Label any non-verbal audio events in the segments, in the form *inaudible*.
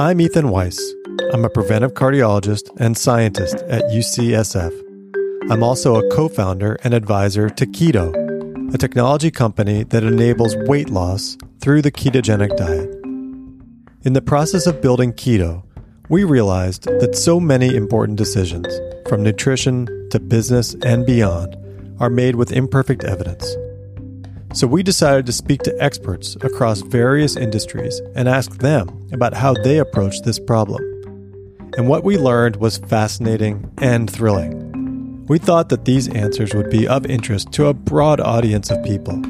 I'm Ethan Weiss. I'm a preventive cardiologist and scientist at UCSF. I'm also a co founder and advisor to Keyto, a technology company that enables weight loss through the ketogenic diet. In the process of building Keyto, we realized that so many important decisions, from nutrition to business and beyond, are made with imperfect evidence. So we decided to speak to experts across various industries and ask them about how they approach this problem. And what we learned was fascinating and thrilling. We thought that these answers would be of interest to a broad audience of people.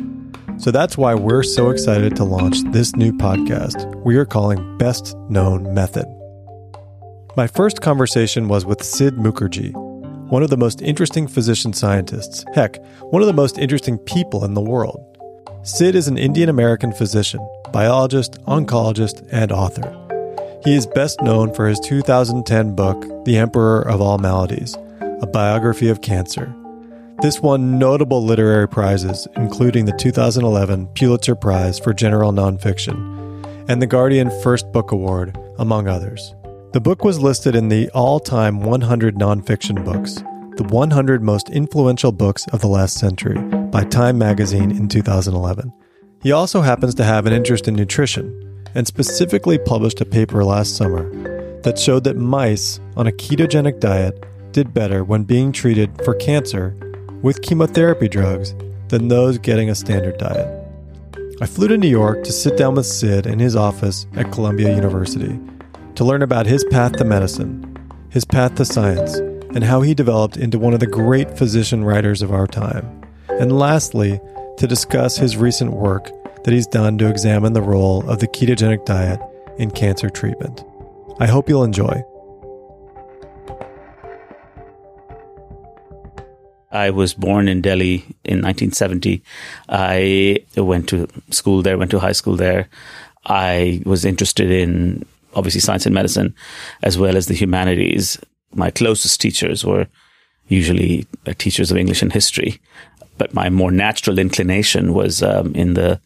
So that's why we're so excited to launch this new podcast we are calling Best Known Method. My first conversation was with Sid Mukherjee, one of the most interesting physician scientists, heck, one of the most interesting people in the world. Sid is an Indian American physician, biologist, oncologist, and author. He is best known for his 2010 book, The Emperor of All Maladies, a biography of cancer. This won notable literary prizes, including the 2011 Pulitzer Prize for General Nonfiction and the Guardian First Book Award, among others. The book was listed in the all time 100 nonfiction books, the 100 most influential books of the last century by Time magazine in 2011. He also happens to have an interest in nutrition and specifically published a paper last summer that showed that mice on a ketogenic diet did better when being treated for cancer with chemotherapy drugs than those getting a standard diet. I flew to New York to sit down with Sid in his office at Columbia University to learn about his path to medicine, his path to science, and how he developed into one of the great physician writers of our time. And lastly, to discuss his recent work that he's done to examine the role of the ketogenic diet in cancer treatment. I hope you'll enjoy. I was born in Delhi in 1970. I went to school there, went to high school there. I was interested in obviously science and medicine, as well as the humanities my closest teachers were usually uh, teachers of English and history, but my more natural inclination was um, in the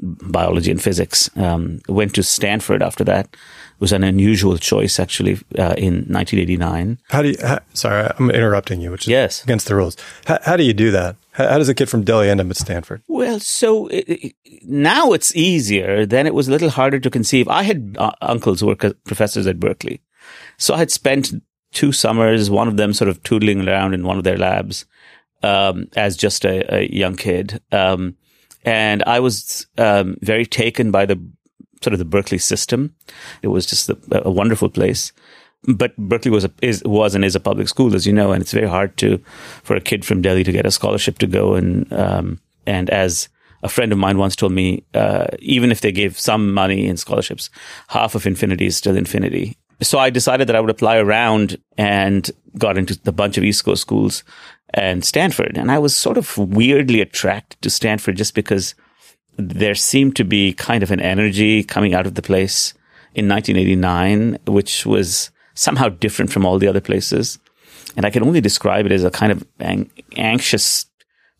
biology and physics. Um, went to Stanford after that. It was an unusual choice, actually, uh, in 1989. How do you? How, sorry, I'm interrupting you, which is yes. against the rules. How, how do you do that? How, how, does a kid from Delhi end up at Stanford? Well, so it, it, now it's easier. Then it was a little harder to conceive. I had uh, uncles who were professors at Berkeley, so I had spent two summers, one of them sort of tootling around in one of their labs um, as just a, a young kid. Um, and I was um, very taken by the sort of the Berkeley system. It was just a, a wonderful place. But Berkeley was a, is was and is a public school, as you know, and it's very hard to for a kid from Delhi to get a scholarship to go. And um, and as a friend of mine once told me, uh, even if they gave some money in scholarships, half of infinity is still infinity. So I decided that I would apply around and got into a bunch of East Coast schools and Stanford. And I was sort of weirdly attracted to Stanford just because there seemed to be kind of an energy coming out of the place in 1989, which was somehow different from all the other places. And I can only describe it as a kind of ang- anxious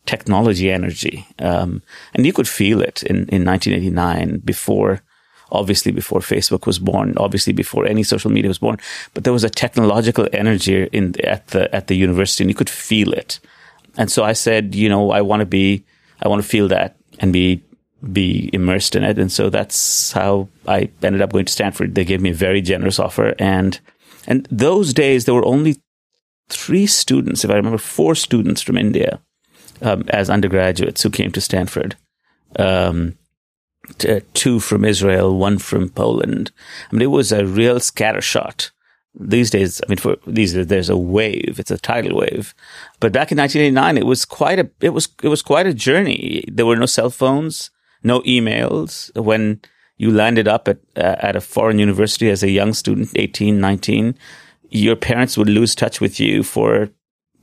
technology energy. Um, and you could feel it in, in 1989 before obviously before Facebook was born, obviously before any social media was born, but there was a technological energy in at the at the university, and you could feel it. And so I said, you know, I want to be, I want to feel that and be be immersed in it. And so that's how I ended up going to Stanford. They gave me a very generous offer, and and those days there were only three students, if I remember, four students from India um, as undergraduates who came to Stanford. Um, two from Israel, one from Poland. I mean, it was a real scattershot. These days, I mean, for these there's a wave. It's a tidal wave. But back in 1989, it was quite a it was it was quite a journey. There were no cell phones, no emails. When you landed up at uh, at a foreign university as a young student, 18, 19, your parents would lose touch with you for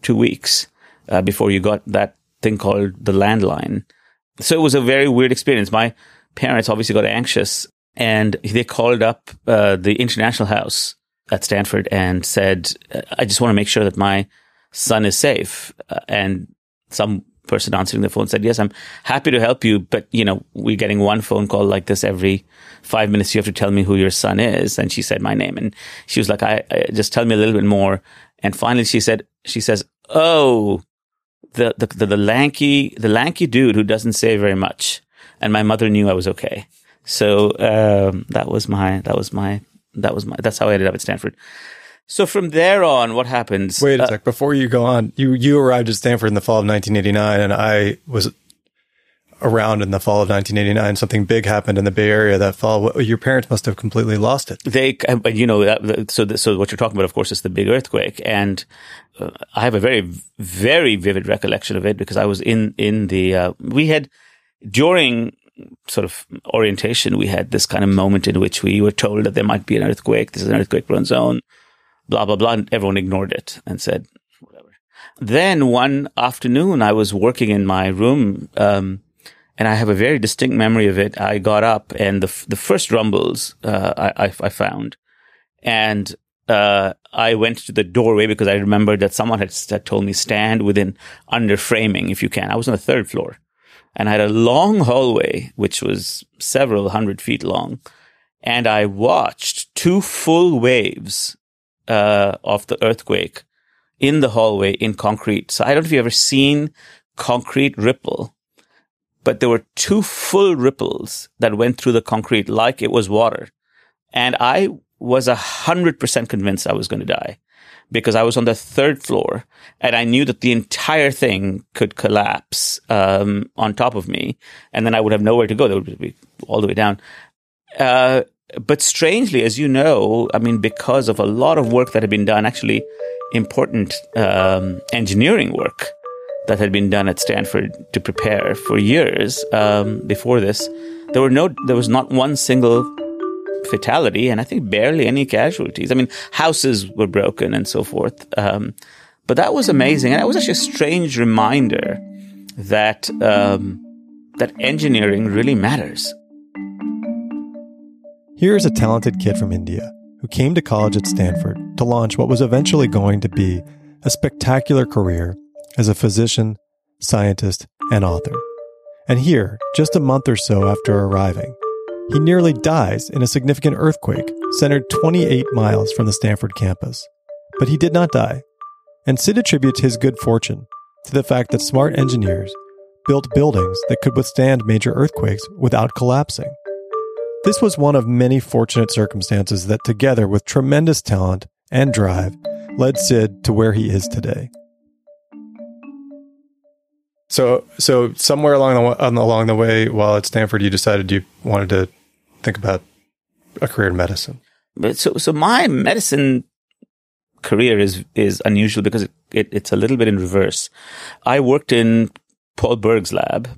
two weeks uh, before you got that thing called the landline. So it was a very weird experience. My parents obviously got anxious and they called up uh, the International House at Stanford and said, I just want to make sure that my son is safe. Uh, and some person answering the phone said, yes, I'm happy to help you, but you know, we're getting one phone call like this every five minutes. You have to tell me who your son is. And she said my name and she was like, I, I just tell me a little bit more. And finally she said, she says, Oh, the, the, the, the lanky, the lanky dude who doesn't say very much. And my mother knew I was okay. So, um, that was my, that was my, that was my, that's how I ended up at Stanford. So from there on, what happens? Wait a uh, sec. Before you go on, you you arrived at Stanford in the fall of 1989, and I was around in the fall of 1989. Something big happened in the Bay Area that fall. Your parents must have completely lost it. They, you know, so the, so what you're talking about, of course, is the big earthquake, and uh, I have a very very vivid recollection of it because I was in in the uh, we had during sort of orientation we had this kind of moment in which we were told that there might be an earthquake. This is an earthquake prone zone blah, blah, blah. And everyone ignored it and said, whatever. Then one afternoon, I was working in my room, um, and I have a very distinct memory of it. I got up and the, the first rumbles, uh, I, I, I, found. And, uh, I went to the doorway because I remembered that someone had, had told me stand within under framing if you can. I was on the third floor and I had a long hallway, which was several hundred feet long. And I watched two full waves uh, of the earthquake in the hallway in concrete. So I don't know if you've ever seen concrete ripple, but there were two full ripples that went through the concrete like it was water. And I was a hundred percent convinced I was going to die because I was on the third floor and I knew that the entire thing could collapse um, on top of me, and then I would have nowhere to go. That would be all the way down. Uh, but strangely, as you know, I mean, because of a lot of work that had been done, actually important um, engineering work that had been done at Stanford to prepare for years um, before this, there were no, there was not one single fatality, and I think barely any casualties. I mean, houses were broken and so forth. Um, but that was amazing, and that was actually a strange reminder that um, that engineering really matters. Here's a talented kid from India who came to college at Stanford to launch what was eventually going to be a spectacular career as a physician, scientist, and author. And here, just a month or so after arriving, he nearly dies in a significant earthquake centered 28 miles from the Stanford campus. But he did not die, and Sid attributes his good fortune to the fact that smart engineers built buildings that could withstand major earthquakes without collapsing. This was one of many fortunate circumstances that, together with tremendous talent and drive, led Sid to where he is today. So, so somewhere along the along the way, while at Stanford, you decided you wanted to think about a career in medicine. But so, so my medicine career is is unusual because it, it, it's a little bit in reverse. I worked in Paul Berg's lab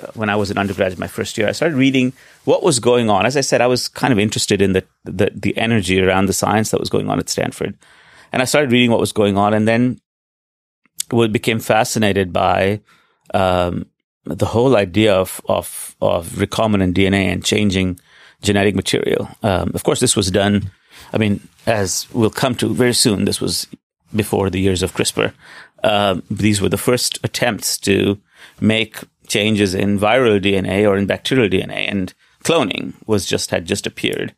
uh, when I was an undergraduate, my first year, I started reading what was going on. As I said, I was kind of interested in the, the, the energy around the science that was going on at Stanford, and I started reading what was going on, and then became fascinated by um, the whole idea of of of recombinant DNA and changing genetic material. Um, of course, this was done. I mean, as we'll come to very soon, this was before the years of CRISPR. Um, these were the first attempts to make changes in viral DNA or in bacterial DNA, and cloning was just had just appeared.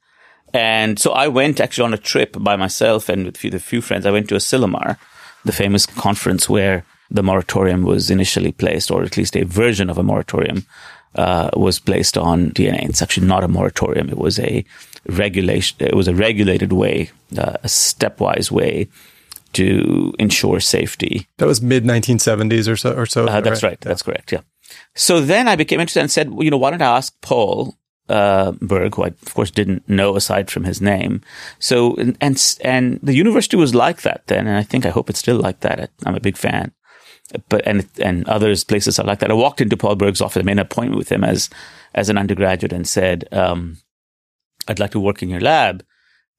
And so I went actually on a trip by myself and with a few friends. I went to Asilomar, the famous conference where the moratorium was initially placed, or at least a version of a moratorium uh, was placed on DNA. It's actually not a moratorium; it was a regulation. It was a regulated way, uh, a stepwise way to ensure safety. That was mid 1970s or so. Or so. Uh, that's right. right. That's correct. Yeah. So then I became interested and said, well, you know, why don't I ask Paul uh, Berg, who I of course didn't know aside from his name. So and, and and the university was like that then, and I think I hope it's still like that. I'm a big fan. But and and others places are like that. I walked into Paul Berg's office, I made an appointment with him as as an undergraduate, and said, um, "I'd like to work in your lab."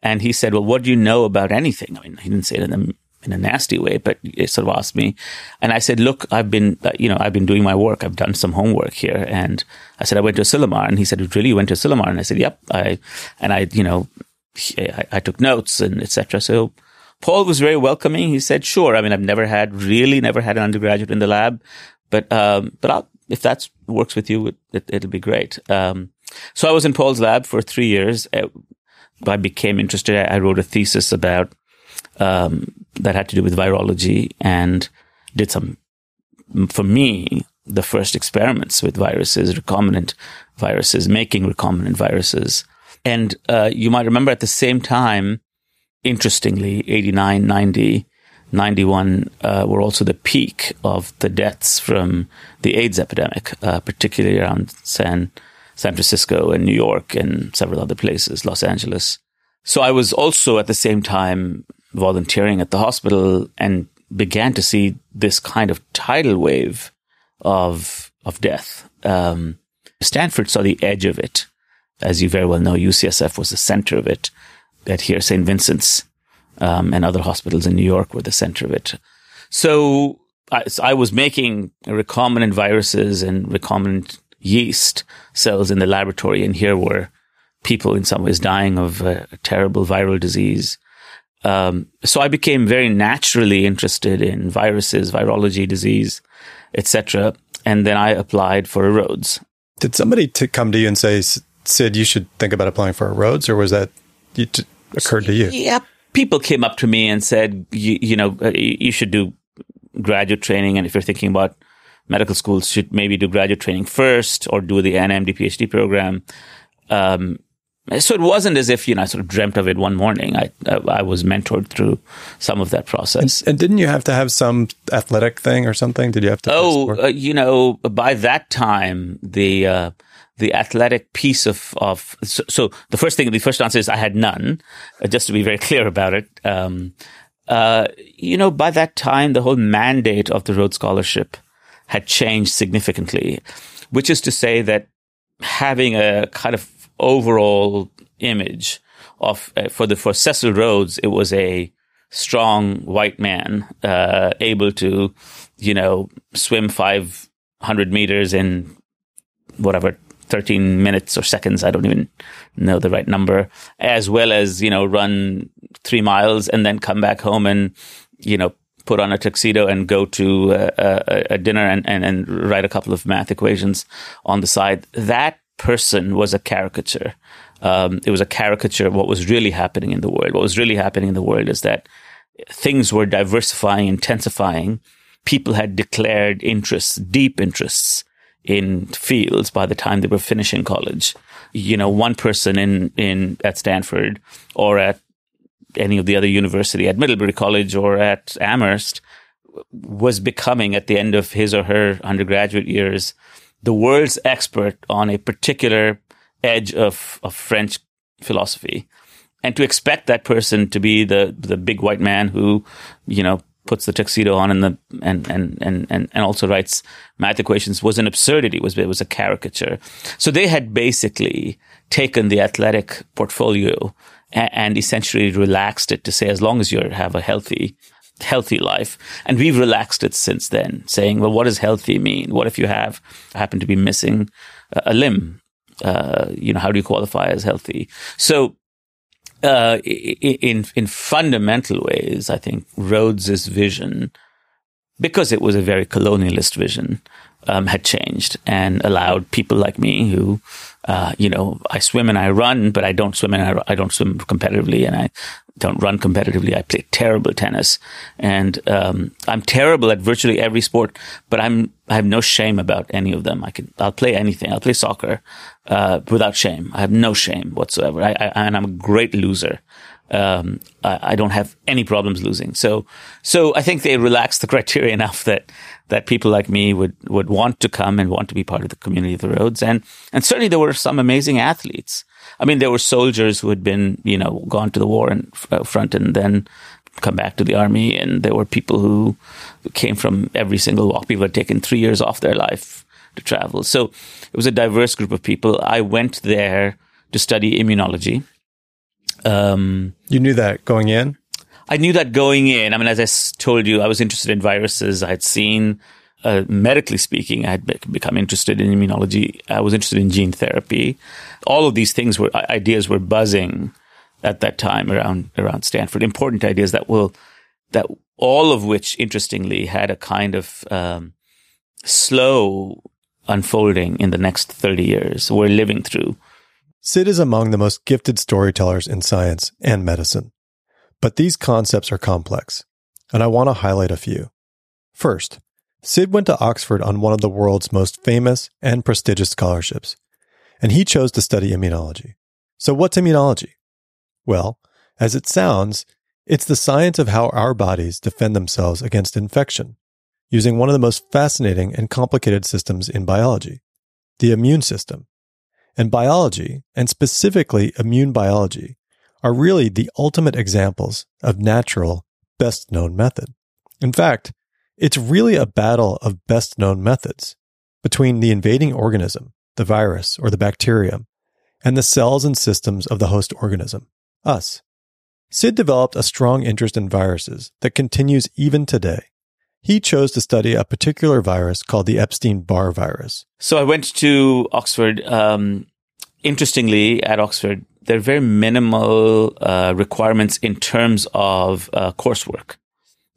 And he said, "Well, what do you know about anything?" I mean, he didn't say it in the in a nasty way, but he sort of asked me, and I said, "Look, I've been, you know, I've been doing my work. I've done some homework here." And I said, "I went to Asilomar," and he said, "Really, you went to Asilomar?" And I said, "Yep." I and I, you know, I, I took notes and etc. So Paul was very welcoming. He said, "Sure." I mean, I've never had really never had an undergraduate in the lab, but um, but I'll, if that works with you, it, will be great. Um, so I was in Paul's lab for three years. Uh, I became interested. I wrote a thesis about um, that had to do with virology and did some, for me, the first experiments with viruses, recombinant viruses, making recombinant viruses. And uh, you might remember at the same time, interestingly, 89, 90, 91 uh, were also the peak of the deaths from the AIDS epidemic, uh, particularly around San, San Francisco and New York and several other places, Los Angeles. So I was also at the same time volunteering at the hospital and began to see this kind of tidal wave of of death. Um, Stanford saw the edge of it, as you very well know. UCSF was the center of it. At here, St. Vincent's um, and other hospitals in New York were the center of it. So I, so I was making recombinant viruses and recombinant yeast cells in the laboratory, and here were people in some ways dying of a, a terrible viral disease. Um, so I became very naturally interested in viruses, virology, disease, etc. And then I applied for a Rhodes. Did somebody come to you and say, Sid, you should think about applying for a Rhodes, or was that it occurred to you? Yeah, people came up to me and said, you, you know, uh, you should do graduate training, and if you're thinking about medical schools, should maybe do graduate training first or do the NMD PhD program. Um, so it wasn't as if you know I sort of dreamt of it one morning. I I was mentored through some of that process. And, and didn't you have to have some athletic thing or something? Did you have to? Oh, uh, you know, by that time the uh, the athletic piece of of so, so, the first thing the first answer is I had none. Uh, just to be very *laughs* clear about it. Um, uh, you know, by that time the whole mandate of the Rhodes Scholarship had changed significantly, which is to say that having a kind of overall image of uh, for the for Cecil Rhodes, it was a strong white man uh, able to, you know, swim five hundred meters in whatever 13 minutes or seconds. I don't even know the right number, as well as, you know, run three miles and then come back home and, you know, put on a tuxedo and go to a, a, dinner and, and, and write a couple of math equations on the side. That person was a caricature. Um, it was a caricature of what was really happening in the world. What was really happening in the world is that things were diversifying, intensifying. People had declared interests, deep interests in fields by the time they were finishing college. You know, one person in, in at Stanford or at any of the other university, at Middlebury College or at Amherst, was becoming at the end of his or her undergraduate years the world's expert on a particular edge of, of French philosophy. And to expect that person to be the, the big white man who, you know, puts the tuxedo on and the and and and and, and also writes math equations was an absurdity. It was it was a caricature. So they had basically taken the athletic portfolio and, and essentially relaxed it to say as long as you have a healthy healthy life. And we've relaxed it since then, saying, well, what does healthy mean? What if you have happen to be missing a limb? Uh, you know, how do you qualify as healthy? So, uh, in in fundamental ways, I think Rhodes's vision, because it was a very colonialist vision, um, had changed and allowed people like me who, uh, you know, I swim and I run, but I don't swim and I, I, don't swim competitively and I don't run competitively. I play terrible tennis and, um, I'm terrible at virtually every sport, but I'm, I have no shame about any of them. I can, I'll play anything. I'll play soccer, uh, without shame. I have no shame whatsoever. I, I, and I'm a great loser um, I, I, don't have any problems losing. So, so I think they relaxed the *laughs* criteria enough that that people like me would would want to come and want to be part of the community of the Rhodes. And and certainly there were some amazing athletes. I mean, there were soldiers who had been you know gone to the war and uh, front and then come back to the army, and there were people who came from every single walk. People had taken three years off their life to travel. So it was a diverse group of people. I went there to study immunology um, you knew that going in? I knew that going in. I mean, as I told you, I was interested in viruses. I had seen, uh, medically speaking, I had become interested in immunology. I was interested in gene therapy. All of these things were ideas were buzzing at that time around around Stanford. Important ideas that will that all of which, interestingly, had a kind of um, slow unfolding in the next 30 years we're living through. Sid is among the most gifted storytellers in science and medicine. But these concepts are complex, and I want to highlight a few. First, Sid went to Oxford on one of the world's most famous and prestigious scholarships, and he chose to study immunology. So, what's immunology? Well, as it sounds, it's the science of how our bodies defend themselves against infection, using one of the most fascinating and complicated systems in biology, the immune system. And biology, and specifically immune biology, are really the ultimate examples of natural, best known method. In fact, it's really a battle of best known methods between the invading organism, the virus or the bacterium, and the cells and systems of the host organism, us. Sid developed a strong interest in viruses that continues even today. He chose to study a particular virus called the Epstein Barr virus. So I went to Oxford. Um, interestingly, at Oxford, there are very minimal uh, requirements in terms of uh, coursework.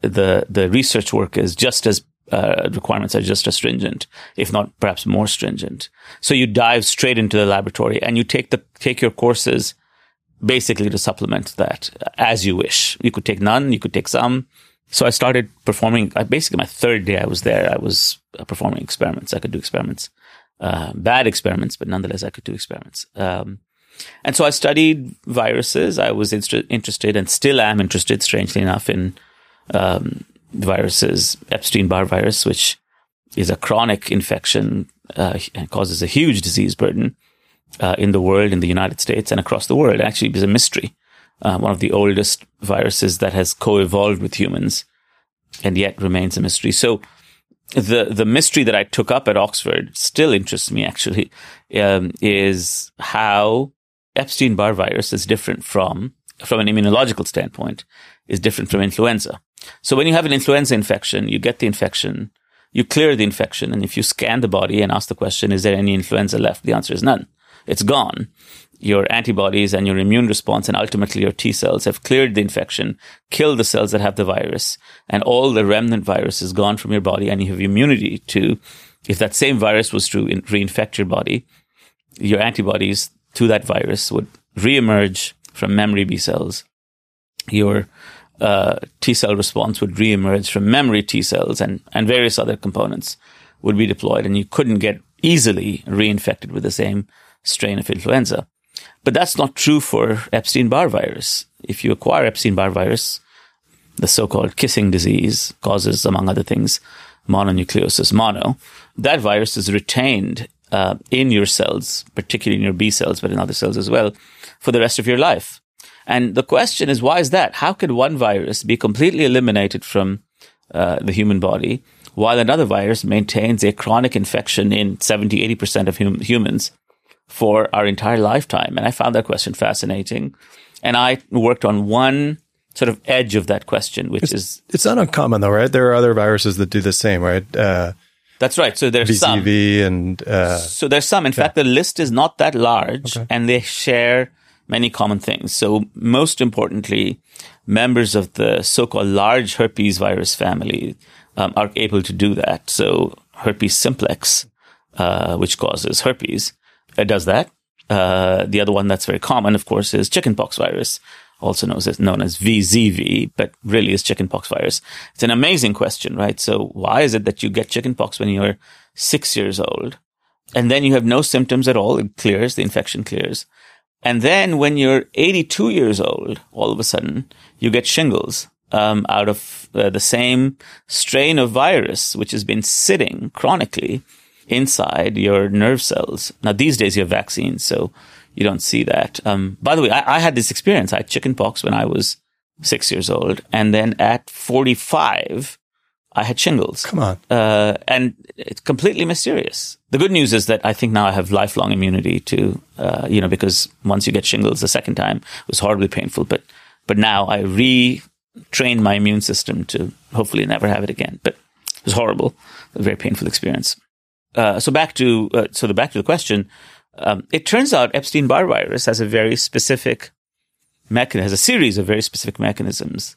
The the research work is just as uh, requirements are just as stringent, if not perhaps more stringent. So you dive straight into the laboratory and you take the take your courses basically to supplement that as you wish. You could take none, you could take some. So I started performing. Basically, my third day I was there, I was uh, performing experiments. I could do experiments, uh, bad experiments, but nonetheless I could do experiments. Um, and so I studied viruses. I was inst- interested and still am interested, strangely enough, in um, viruses, Epstein Barr virus, which is a chronic infection uh, and causes a huge disease burden uh, in the world, in the United States, and across the world. Actually, is a mystery. Uh, one of the oldest viruses that has co-evolved with humans, and yet remains a mystery. So, the the mystery that I took up at Oxford still interests me. Actually, um, is how Epstein Barr virus is different from, from an immunological standpoint, is different from influenza. So when you have an influenza infection, you get the infection, you clear the infection, and if you scan the body and ask the question, is there any influenza left? The answer is none. It's gone. Your antibodies and your immune response and ultimately your T cells have cleared the infection, killed the cells that have the virus, and all the remnant virus is gone from your body, and you have immunity to, if that same virus was to reinfect your body, your antibodies to that virus would reemerge from memory B cells. Your uh, T cell response would reemerge from memory T cells and, and various other components would be deployed and you couldn't get easily reinfected with the same strain of influenza. But that's not true for Epstein-Barr virus. If you acquire Epstein-Barr virus, the so-called kissing disease causes, among other things, mononucleosis mono. That virus is retained uh, in your cells, particularly in your B cells, but in other cells as well, for the rest of your life. And the question is, why is that? How could one virus be completely eliminated from uh, the human body while another virus maintains a chronic infection in 70, 80% of hum- humans for our entire lifetime? And I found that question fascinating. And I worked on one sort of edge of that question, which it's, is. It's not uncommon though, right? There are other viruses that do the same, right? Uh, that's right. So there's VZV some. and uh, so there's some. In yeah. fact, the list is not that large, okay. and they share many common things. So most importantly, members of the so-called large herpes virus family um, are able to do that. So herpes simplex, uh, which causes herpes, it does that. Uh, the other one that's very common, of course, is chickenpox virus, also known as, known as VZV, but really is chickenpox virus. It's an amazing question, right? So why is it that you get chickenpox when you're six years old and then you have no symptoms at all? It clears, the infection clears. And then when you're 82 years old, all of a sudden you get shingles. Um, out of uh, the same strain of virus, which has been sitting chronically inside your nerve cells. Now, these days you have vaccines, so you don't see that. Um, by the way, I, I, had this experience. I had chickenpox when I was six years old. And then at 45, I had shingles. Come on. Uh, and it's completely mysterious. The good news is that I think now I have lifelong immunity to, uh, you know, because once you get shingles the second time, it was horribly painful. But, but now I retrained my immune system to hopefully never have it again. But it was horrible, a very painful experience. Uh, so back to, uh, so the back to the question, um, it turns out Epstein Barr virus has a very specific mechanism, has a series of very specific mechanisms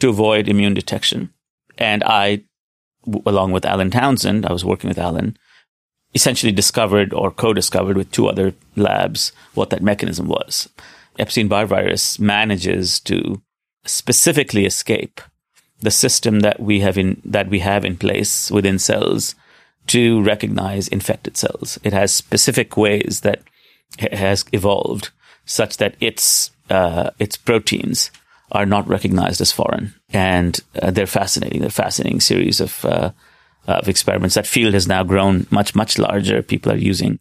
to avoid immune detection. And I along with Alan Townsend, I was working with Alan, essentially discovered or co-discovered with two other labs what that mechanism was. Epstein-Barr virus manages to specifically escape the system that we have in that we have in place within cells to recognize infected cells. It has specific ways that has evolved such that its uh, its proteins are not recognized as foreign, and uh, they're fascinating. They're fascinating series of uh, of experiments. That field has now grown much much larger. People are using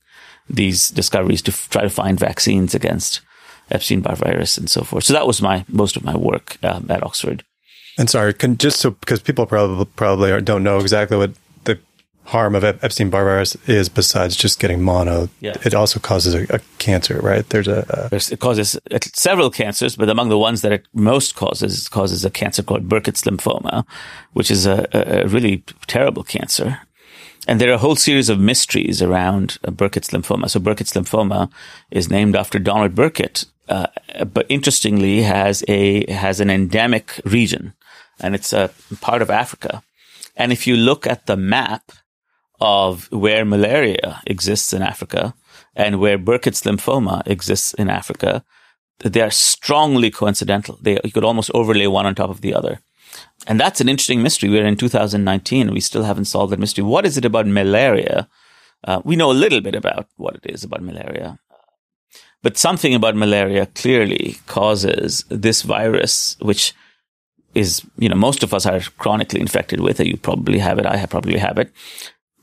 these discoveries to f- try to find vaccines against Epstein-Barr virus and so forth. So that was my most of my work um, at Oxford. And sorry, can, just so because people probably probably don't know exactly what harm of Epstein Barr virus is, besides just getting mono, Yeah. it also causes a, a cancer, right? There's a, a it causes uh, several cancers, but among the ones that it most causes, it causes a cancer called Burkitt's lymphoma, which is a, a really terrible cancer. And there are a whole series of mysteries around uh, Burkitt's lymphoma. So Burkitt's lymphoma is named after Donald Burkitt, uh, but interestingly has a has an endemic region, and it's a part of Africa. And if you look at the map of where malaria exists in Africa and where Burkitt's lymphoma exists in Africa, they are strongly coincidental. They, you could almost overlay one on top of the other. And that's an interesting mystery. We're in 2019 and we still haven't solved that mystery. What is it about malaria? Uh, we know a little bit about what it is about malaria. But something about malaria clearly causes this virus, which is, you know, most of us are chronically infected with it. You probably have it. I probably have it.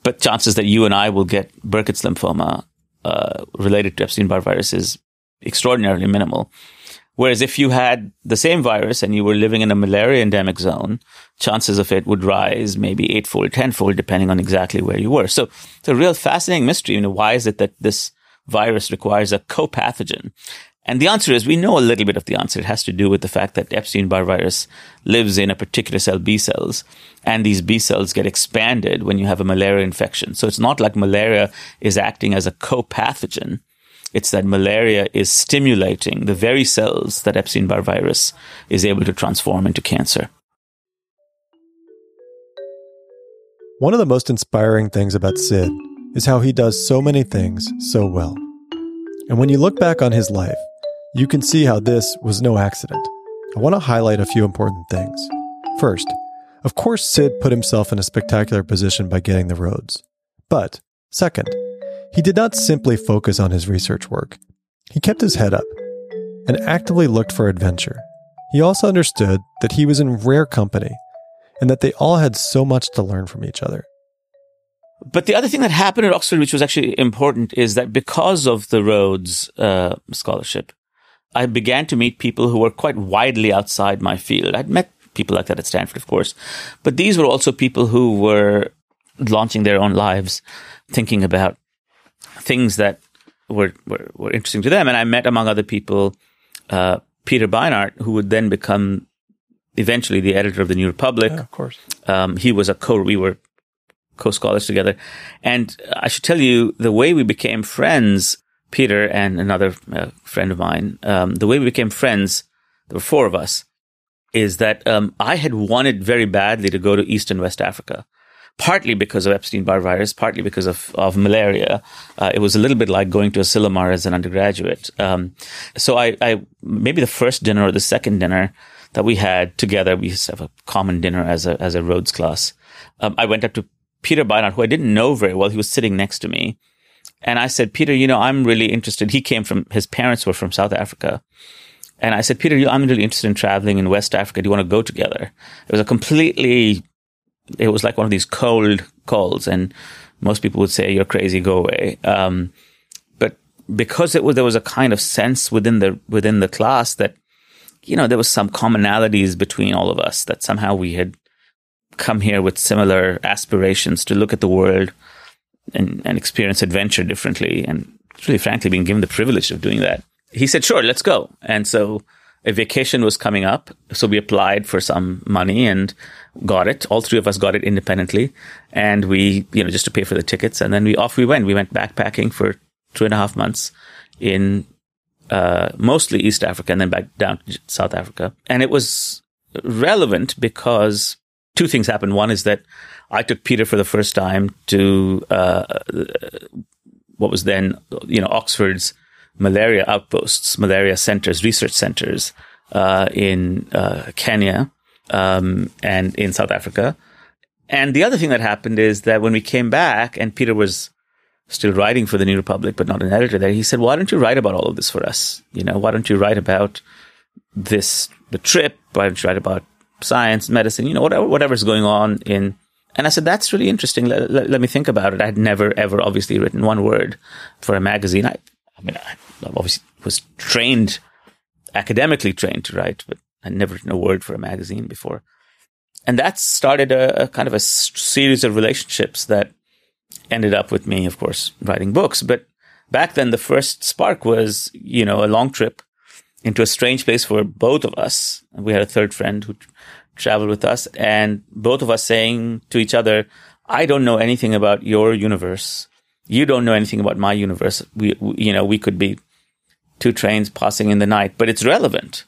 But chances that you and I will get Burkitt's lymphoma uh, related to Epstein-Barr virus is extraordinarily minimal. Whereas if you had the same virus and you were living in a malaria endemic zone, chances of it would rise maybe eightfold, tenfold, depending on exactly where you were. So it's a real fascinating mystery. You know, why is it that this virus requires a co-pathogen? And the answer is we know a little bit of the answer. It has to do with the fact that Epstein-Barr virus lives in a particular cell, B cells, and these B cells get expanded when you have a malaria infection. So it's not like malaria is acting as a co-pathogen. It's that malaria is stimulating the very cells that Epstein-Barr virus is able to transform into cancer. One of the most inspiring things about Sid is how he does so many things so well. And when you look back on his life, you can see how this was no accident. I want to highlight a few important things. First, of course, Sid put himself in a spectacular position by getting the Rhodes. But, second, he did not simply focus on his research work. He kept his head up and actively looked for adventure. He also understood that he was in rare company and that they all had so much to learn from each other. But the other thing that happened at Oxford, which was actually important, is that because of the Rhodes uh, scholarship, I began to meet people who were quite widely outside my field. I'd met people like that at Stanford, of course, but these were also people who were launching their own lives, thinking about things that were, were, were interesting to them. And I met, among other people, uh, Peter Beinart, who would then become eventually the editor of the New Republic. Yeah, of course. Um, he was a co, we were co-scholars together. And I should tell you, the way we became friends, Peter and another uh, friend of mine, um, the way we became friends, there were four of us, is that um, I had wanted very badly to go to East and West Africa. Partly because of Epstein-Barr virus, partly because of, of malaria. Uh, it was a little bit like going to Asilomar as an undergraduate. Um, so I, I, maybe the first dinner or the second dinner that we had together, we used to have a common dinner as a, as a Rhodes class. Um, I went up to Peter Beinart, who I didn't know very well. He was sitting next to me. And I said, Peter, you know, I'm really interested. He came from, his parents were from South Africa. And I said, Peter, you- I'm really interested in traveling in West Africa. Do you want to go together? It was a completely, it was like one of these cold calls. And most people would say, you're crazy, go away. Um, but because it was, there was a kind of sense within the, within the class that, you know, there was some commonalities between all of us that somehow we had come here with similar aspirations to look at the world and, and experience adventure differently. And really, frankly, being given the privilege of doing that. He said, sure, let's go. And so a vacation was coming up. So we applied for some money and got it. All three of us got it independently. And we, you know, just to pay for the tickets. And then we off we went. We went backpacking for two and a half months in uh, mostly East Africa and then back down to South Africa. And it was relevant because two things happened. One is that I took Peter for the first time to uh, what was then, you know, Oxford's malaria outposts, malaria centers, research centers uh, in uh, Kenya um, and in South Africa. And the other thing that happened is that when we came back, and Peter was still writing for the New Republic, but not an editor there, he said, "Why don't you write about all of this for us? You know, why don't you write about this the trip? Why don't you write about science, medicine? You know, whatever whatever's going on in." And I said, "That's really interesting. Let, let, let me think about it." I had never ever obviously written one word for a magazine. I, I mean, I obviously was trained academically trained to write, but I'd never written a word for a magazine before and that started a, a kind of a series of relationships that ended up with me, of course, writing books. But back then, the first spark was, you know, a long trip into a strange place for both of us. We had a third friend who traveled with us, and both of us saying to each other, "I don't know anything about your universe. You don't know anything about my universe. We, we you know, we could be two trains passing in the night, but it's relevant.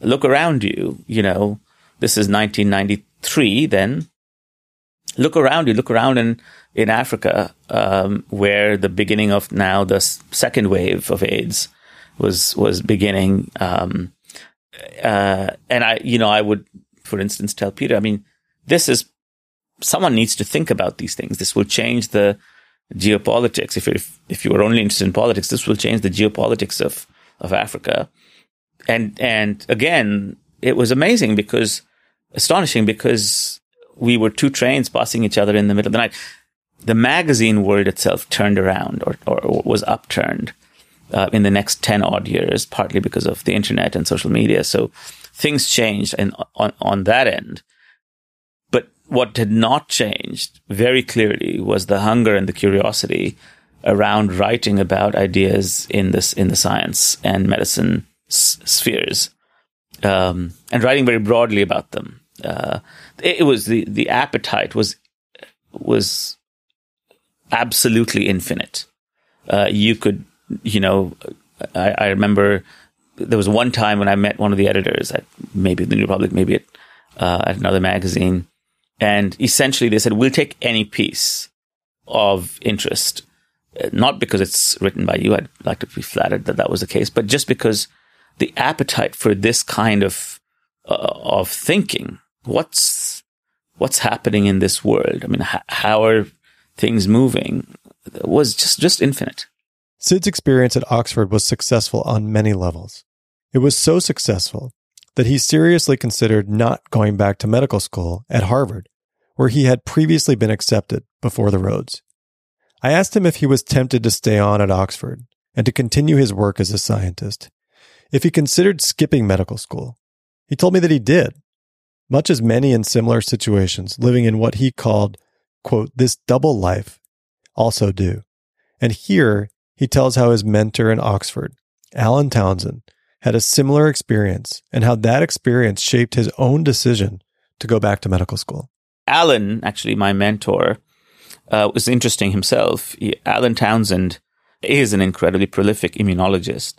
Look around you. You know, this is 1993." then look around you, look around in, in Africa, um, where the beginning of now the second wave of AIDS was, was beginning. Um, uh, and I, you know, I would, for instance, tell Peter, I mean, this is, someone needs to think about these things. This will change the geopolitics. If, if, if you are only interested in politics, this will change the geopolitics of, of Africa. And, and again, it was amazing because astonishing because we were two trains passing each other in the middle of the night. The magazine world itself turned around or, or was upturned uh, in the next 10 odd years, partly because of the internet and social media. So things changed in, on, on that end. But what had not changed very clearly was the hunger and the curiosity around writing about ideas in this, in the science and medicine s- spheres um, and writing very broadly about them. Uh, it, it, was the the appetite was was absolutely infinite. Uh, you could, you know, I, I, remember there was one time when I met one of the editors at maybe the New Republic, maybe at, uh, at another magazine, and essentially they said, "We'll take any piece of interest." Uh, not because it's written by you. I'd like to be flattered that that was the case, but just because the appetite for this kind of uh, of thinking. What's what's happening in this world? I mean, h- how are things moving? Was just just infinite. Sid's experience at Oxford was successful on many levels. It was so successful that he seriously considered not going back to medical school at Harvard, where he had previously been accepted before the Rhodes. I asked him if he was tempted to stay on at Oxford and to continue his work as a scientist if he considered skipping medical school. He told me that he did, much as many in similar situations living in what he called, quote, this double life also do. And here he tells how his mentor in Oxford, Alan Townsend, had a similar experience and how that experience shaped his own decision to go back to medical school. Alan, actually, my mentor, uh, was interesting himself. He, Alan Townsend is an incredibly prolific immunologist.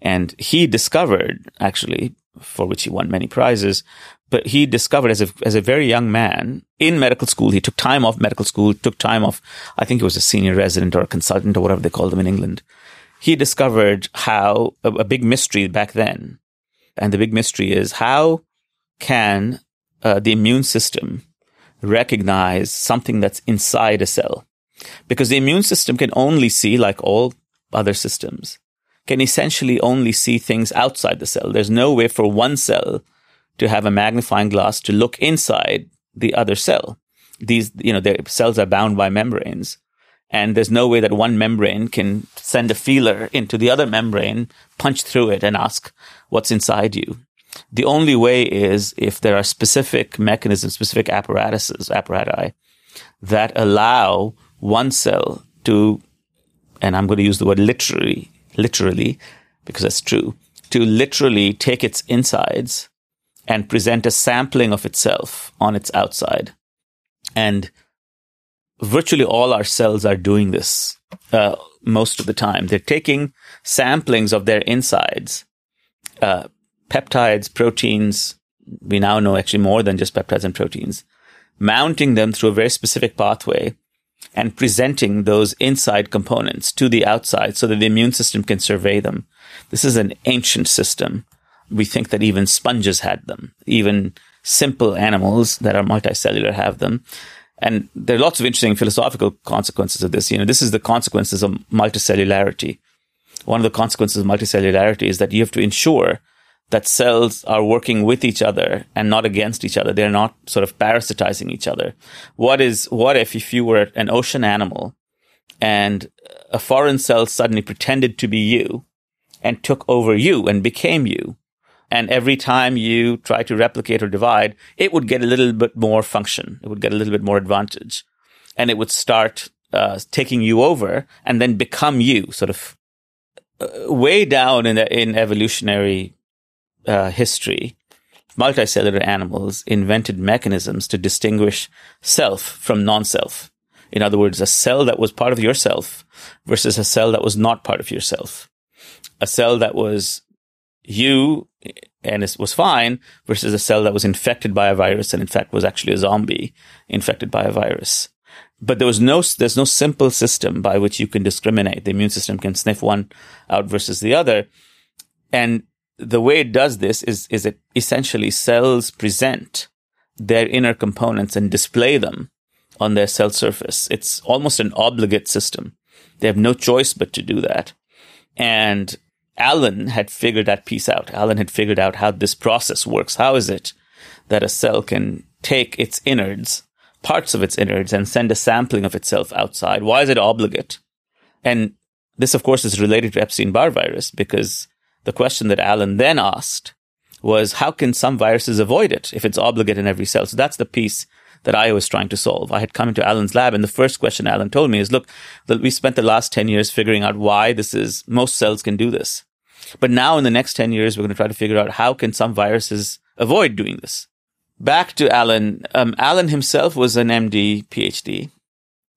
And he discovered, actually, for which he won many prizes, but he discovered as a, as a very young man in medical school, he took time off medical school, took time off, I think he was a senior resident or a consultant or whatever they call them in England. He discovered how a, a big mystery back then. And the big mystery is how can uh, the immune system recognize something that's inside a cell? Because the immune system can only see, like all other systems, can essentially only see things outside the cell. There's no way for one cell to have a magnifying glass to look inside the other cell. These, you know, the cells are bound by membranes. And there's no way that one membrane can send a feeler into the other membrane, punch through it and ask what's inside you. The only way is if there are specific mechanisms, specific apparatuses, apparati that allow one cell to, and I'm going to use the word literally, literally, because that's true, to literally take its insides and present a sampling of itself on its outside. And virtually all our cells are doing this uh, most of the time. They're taking samplings of their insides, uh, peptides, proteins. We now know actually more than just peptides and proteins. mounting them through a very specific pathway and presenting those inside components to the outside so that the immune system can survey them. This is an ancient system. We think that even sponges had them. Even simple animals that are multicellular have them. And there are lots of interesting philosophical consequences of this. You know, this is the consequences of multicellularity. One of the consequences of multicellularity is that you have to ensure that cells are working with each other and not against each other. They're not sort of parasitizing each other. What is, what if, if you were an ocean animal and a foreign cell suddenly pretended to be you and took over you and became you? And every time you try to replicate or divide, it would get a little bit more function. It would get a little bit more advantage and it would start uh, taking you over and then become you sort of uh, way down in the, in evolutionary uh, history, multicellular animals invented mechanisms to distinguish self from non-self. In other words, a cell that was part of yourself versus a cell that was not part of yourself. A cell that was you and it was fine versus a cell that was infected by a virus and in fact was actually a zombie infected by a virus. But there was no, there's no simple system by which you can discriminate. The immune system can sniff one out versus the other. And the way it does this is, is it essentially cells present their inner components and display them on their cell surface. It's almost an obligate system. They have no choice but to do that. And Alan had figured that piece out. Alan had figured out how this process works. How is it that a cell can take its innards, parts of its innards, and send a sampling of itself outside? Why is it obligate? And this, of course, is related to Epstein Barr virus because the question that Alan then asked was how can some viruses avoid it if it's obligate in every cell? So that's the piece that I was trying to solve. I had come into Alan's lab and the first question Alan told me is, look, we spent the last 10 years figuring out why this is, most cells can do this. But now in the next 10 years, we're going to try to figure out how can some viruses avoid doing this. Back to Alan. Um, Alan himself was an MD, PhD.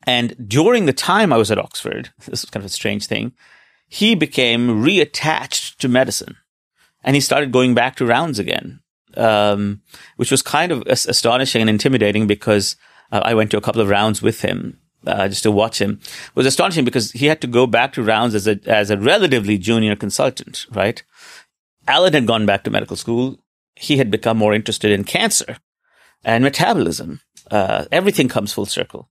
And during the time I was at Oxford, *laughs* this was kind of a strange thing he became reattached to medicine and he started going back to rounds again, um, which was kind of astonishing and intimidating because uh, I went to a couple of rounds with him. Uh, just to watch him it was astonishing because he had to go back to rounds as a as a relatively junior consultant, right? Alan had gone back to medical school. He had become more interested in cancer and metabolism. Uh, everything comes full circle.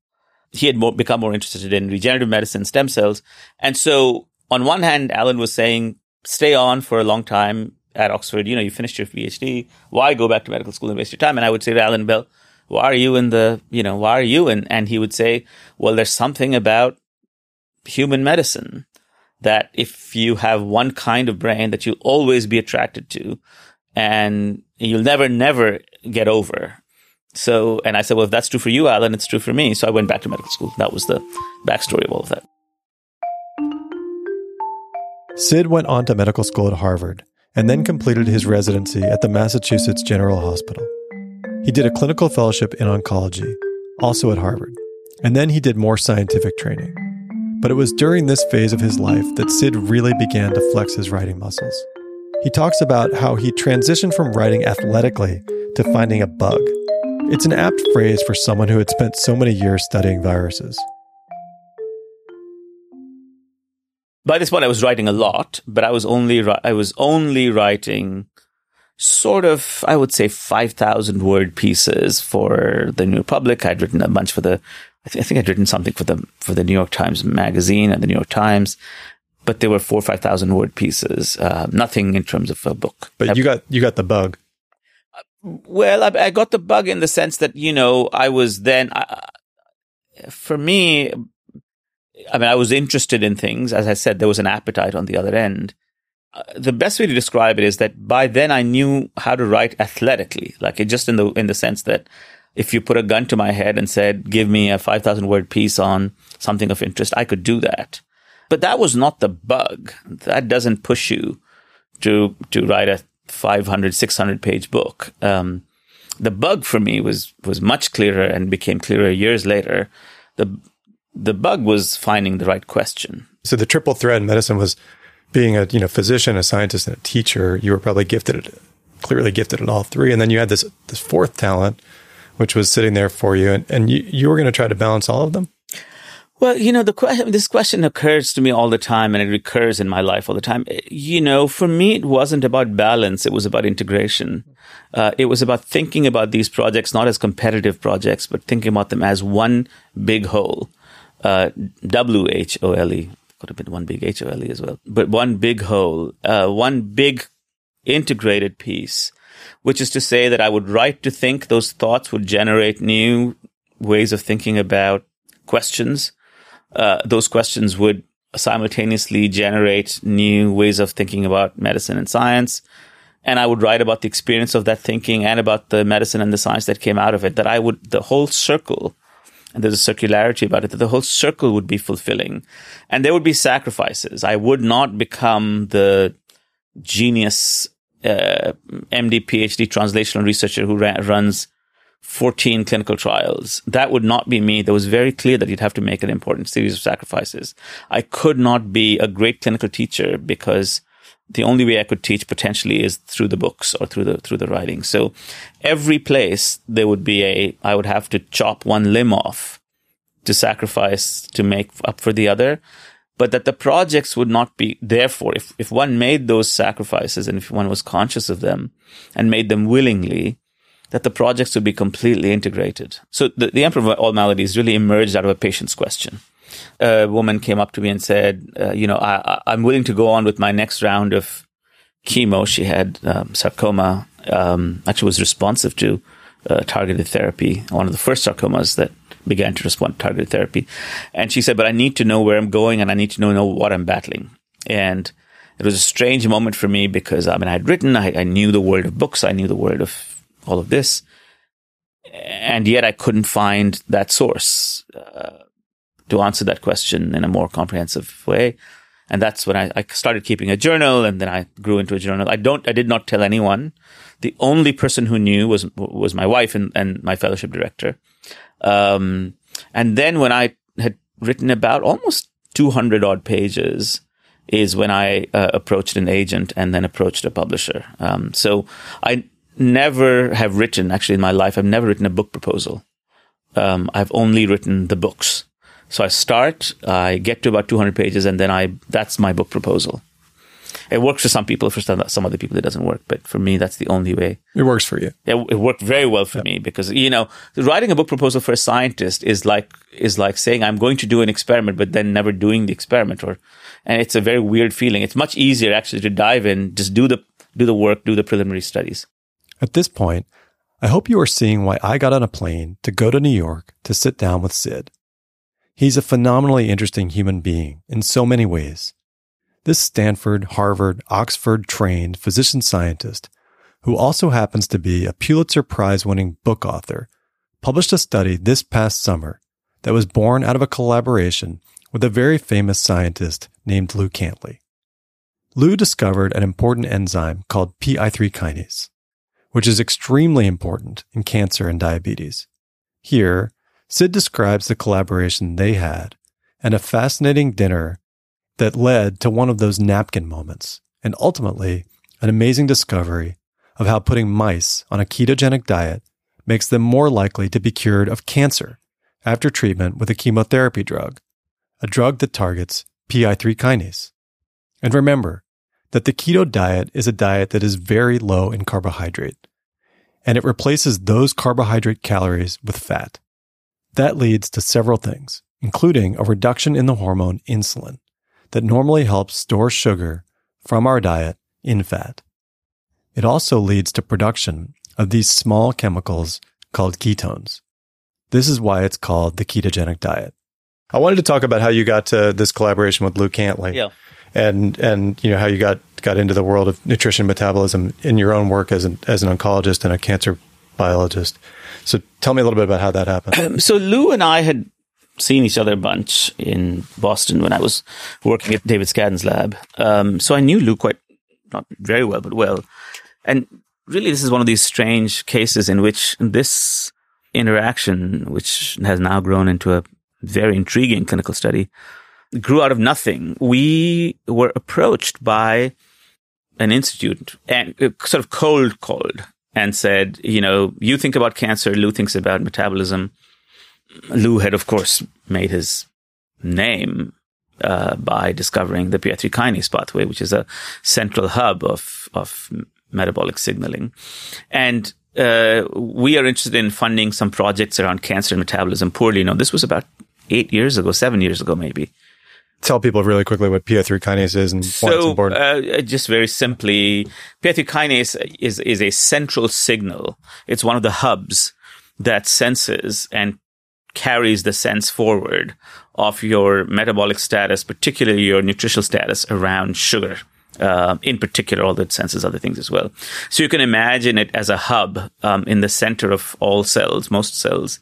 He had more, become more interested in regenerative medicine, stem cells, and so on one hand, Alan was saying, stay on for a long time at Oxford. You know, you finished your PhD. Why go back to medical school and waste your time? And I would say to Alan Bell, why are you in the, you know, why are you in? And he would say, well, there's something about human medicine that if you have one kind of brain that you'll always be attracted to and you'll never, never get over. So, and I said, well, if that's true for you, Alan, it's true for me. So I went back to medical school. That was the backstory of all of that. Sid went on to medical school at Harvard and then completed his residency at the Massachusetts General Hospital. He did a clinical fellowship in oncology, also at Harvard, and then he did more scientific training. But it was during this phase of his life that Sid really began to flex his writing muscles. He talks about how he transitioned from writing athletically to finding a bug. It's an apt phrase for someone who had spent so many years studying viruses. By this point I was writing a lot, but I was only I was only writing sort of I would say five thousand word pieces for the New Republic. I'd written a bunch for the I, th- I think I'd written something for the for the New York Times magazine and the New York Times, but they were four or five thousand word pieces. Uh, nothing in terms of a book. But you got you got the bug. Well, I, I, got the bug in the sense that you know I was then. I, for me, I mean, I was interested in things. As I said, there was an appetite on the other end. Uh, the best way to describe it is that by then I knew how to write athletically, like just in the in the sense that if you put a gun to my head and said, "Give me a five thousand word piece on something of interest," I could do that. But that was not the bug. That doesn't push you to to write a 500, 600 page book. Um, the bug for me was was much clearer and became clearer years later. The the bug was finding the right question. So the triple threat in medicine was being a you know physician, a scientist, and a teacher. You were probably gifted, at, clearly gifted at all three, and then you had this this fourth talent, which was sitting there for you, and, and you, you were going to try to balance all of them? Well, you know, the que- this question occurs to me all the time and it recurs in my life all the time. You know, for me, it wasn't about balance. It was about integration. Uh, it was about thinking about these projects not as competitive projects, but thinking about them as one big whole. Uh, W-H-O-L-E. Could have been one big H-O-L-E as well. But one big whole, uh, one big integrated piece, which is to say that I would write to think those thoughts would generate new ways of thinking about questions uh, those questions would simultaneously generate new ways of thinking about medicine and science. And I would write about the experience of that thinking and about the medicine and the science that came out of it. That I would, the whole circle, and there's a circularity about it, that the whole circle would be fulfilling. And there would be sacrifices. I would not become the genius uh, MD, PhD translational researcher who ra- runs 14 clinical trials. That would not be me. That was very clear that you'd have to make an important series of sacrifices. I could not be a great clinical teacher because the only way I could teach potentially is through the books or through the through the writing. So every place there would be a I would have to chop one limb off to sacrifice to make up for the other. But that the projects would not be therefore if, if one made those sacrifices and if one was conscious of them and made them willingly, that the projects would be completely integrated. So the, the Emperor of All Maladies really emerged out of a patient's question. A woman came up to me and said, uh, you know, I, am willing to go on with my next round of chemo. She had um, sarcoma, um, actually was responsive to uh, targeted therapy, one of the first sarcomas that began to respond to targeted therapy. And she said, but I need to know where I'm going and I need to know, know what I'm battling. And it was a strange moment for me because I mean, I had written, I, I knew the world of books, I knew the world of all of this. And yet I couldn't find that source uh, to answer that question in a more comprehensive way. And that's when I, I, started keeping a journal and then I grew into a journal. I don't, I did not tell anyone. The only person who knew was, was my wife and, and my fellowship director. Um, and then when I had written about almost 200 odd pages, is when I uh, approached an agent and then approached a publisher. Um, so I never have written, actually, in my life, I've never written a book proposal. Um, I've only written the books. So I start, I get to about 200 pages, and then I, that's my book proposal. It works for some people, for some, some other people it doesn't work, but for me, that's the only way. It works for you. It, it worked very well for me because, you know, writing a book proposal for a scientist is like, is like saying, I'm going to do an experiment, but then never doing the experiment or, and it's a very weird feeling. It's much easier actually to dive in, just do the, do the work, do the preliminary studies. At this point, I hope you are seeing why I got on a plane to go to New York to sit down with Sid. He's a phenomenally interesting human being in so many ways. This Stanford, Harvard, Oxford trained physician scientist, who also happens to be a Pulitzer Prize winning book author, published a study this past summer that was born out of a collaboration with a very famous scientist named Lou Cantley. Lou discovered an important enzyme called PI3 kinase which is extremely important in cancer and diabetes. Here, Sid describes the collaboration they had and a fascinating dinner that led to one of those napkin moments and ultimately an amazing discovery of how putting mice on a ketogenic diet makes them more likely to be cured of cancer after treatment with a chemotherapy drug, a drug that targets PI3 kinase. And remember, that the keto diet is a diet that is very low in carbohydrate, and it replaces those carbohydrate calories with fat. That leads to several things, including a reduction in the hormone insulin that normally helps store sugar from our diet in fat. It also leads to production of these small chemicals called ketones. This is why it's called the ketogenic diet. I wanted to talk about how you got to this collaboration with Lou Cantley. Yeah and and you know how you got got into the world of nutrition metabolism in your own work as an as an oncologist and a cancer biologist. So tell me a little bit about how that happened. Um, *clears throat* so Lou and I had seen each other a bunch in Boston when I was working at David Scadden's lab. Um, so I knew Lou quite not very well, but well. And really, this is one of these strange cases in which this interaction, which has now grown into a very intriguing clinical study, grew out of nothing. We were approached by an institute and uh, sort of cold called and said, you know, you think about cancer, Lou thinks about metabolism. Lou had, of course, made his name uh, by discovering the PI3 kinase pathway, which is a central hub of of metabolic signaling, and uh, we are interested in funding some projects around cancer and metabolism. Poorly, know, this was about eight years ago, seven years ago, maybe. Tell people really quickly what PI3 kinase is and so, why it's important. Uh, just very simply, PI3 kinase is is a central signal. It's one of the hubs that senses and carries the sense forward of your metabolic status, particularly your nutritional status around sugar. Uh, in particular, although it senses other things as well. So you can imagine it as a hub um, in the center of all cells, most cells,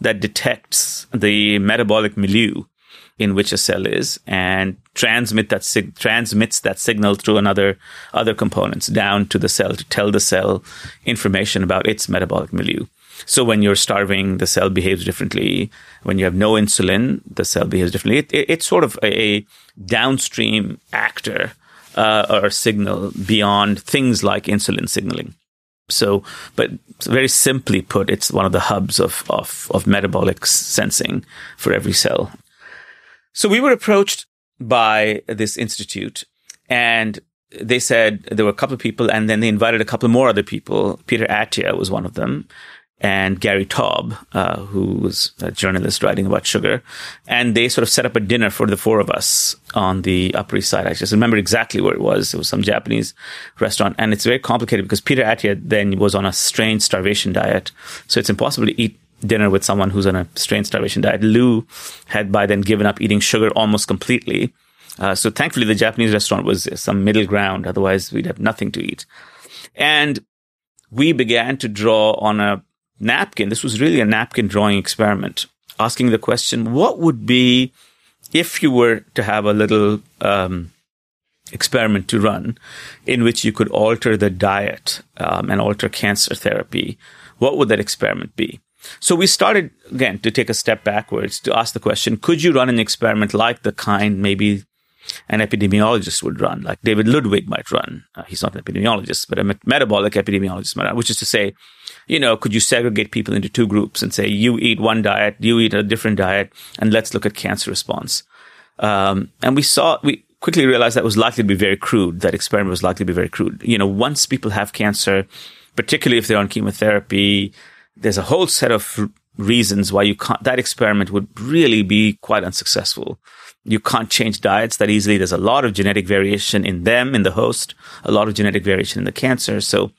that detects the metabolic milieu in which a cell is and transmit that sig- transmits that signal through another other components down to the cell to tell the cell information about its metabolic milieu. So when you're starving, the cell behaves differently. When you have no insulin, the cell behaves differently. It, it, it's sort of a, a downstream actor uh, or signal beyond things like insulin signaling. So, but very simply put, it's one of the hubs of, of, of metabolic sensing for every cell. So we were approached by this institute and they said there were a couple of people and then they invited a couple more other people. Peter Attia was one of them and Gary Taubes, uh, who was a journalist writing about sugar. And they sort of set up a dinner for the four of us on the Upper East Side. I just remember exactly where it was. It was some Japanese restaurant. And it's very complicated because Peter Attia then was on a strange starvation diet. So it's impossible to eat dinner with someone who's on a strange starvation diet. Lou had by then given up eating sugar almost completely. Uh, so thankfully, the Japanese restaurant was some middle ground. Otherwise, we'd have nothing to eat. And we began to draw on a napkin. This was really a napkin drawing experiment, asking the question, what would be if you were to have a little um, experiment to run in which you could alter the diet um, and alter cancer therapy? What would that experiment be? So we started again to take a step backwards to ask the question, could you run an experiment like the kind maybe an epidemiologist would run, like David Ludwig might run. Uh, he's not an epidemiologist, but a met- metabolic epidemiologist might run, which is to say, you know, could you segregate people into two groups and say, you eat one diet, you eat a different diet, and let's look at cancer response. Um, and we saw, we quickly realized that was likely to be very crude. That experiment was likely to be very crude. You know, once people have cancer, particularly if they're on chemotherapy, there's a whole set of reasons why you can't, that experiment would really be quite unsuccessful. You can't change diets that easily. There's a lot of genetic variation in them, in the host, a lot of genetic variation in the cancer. So,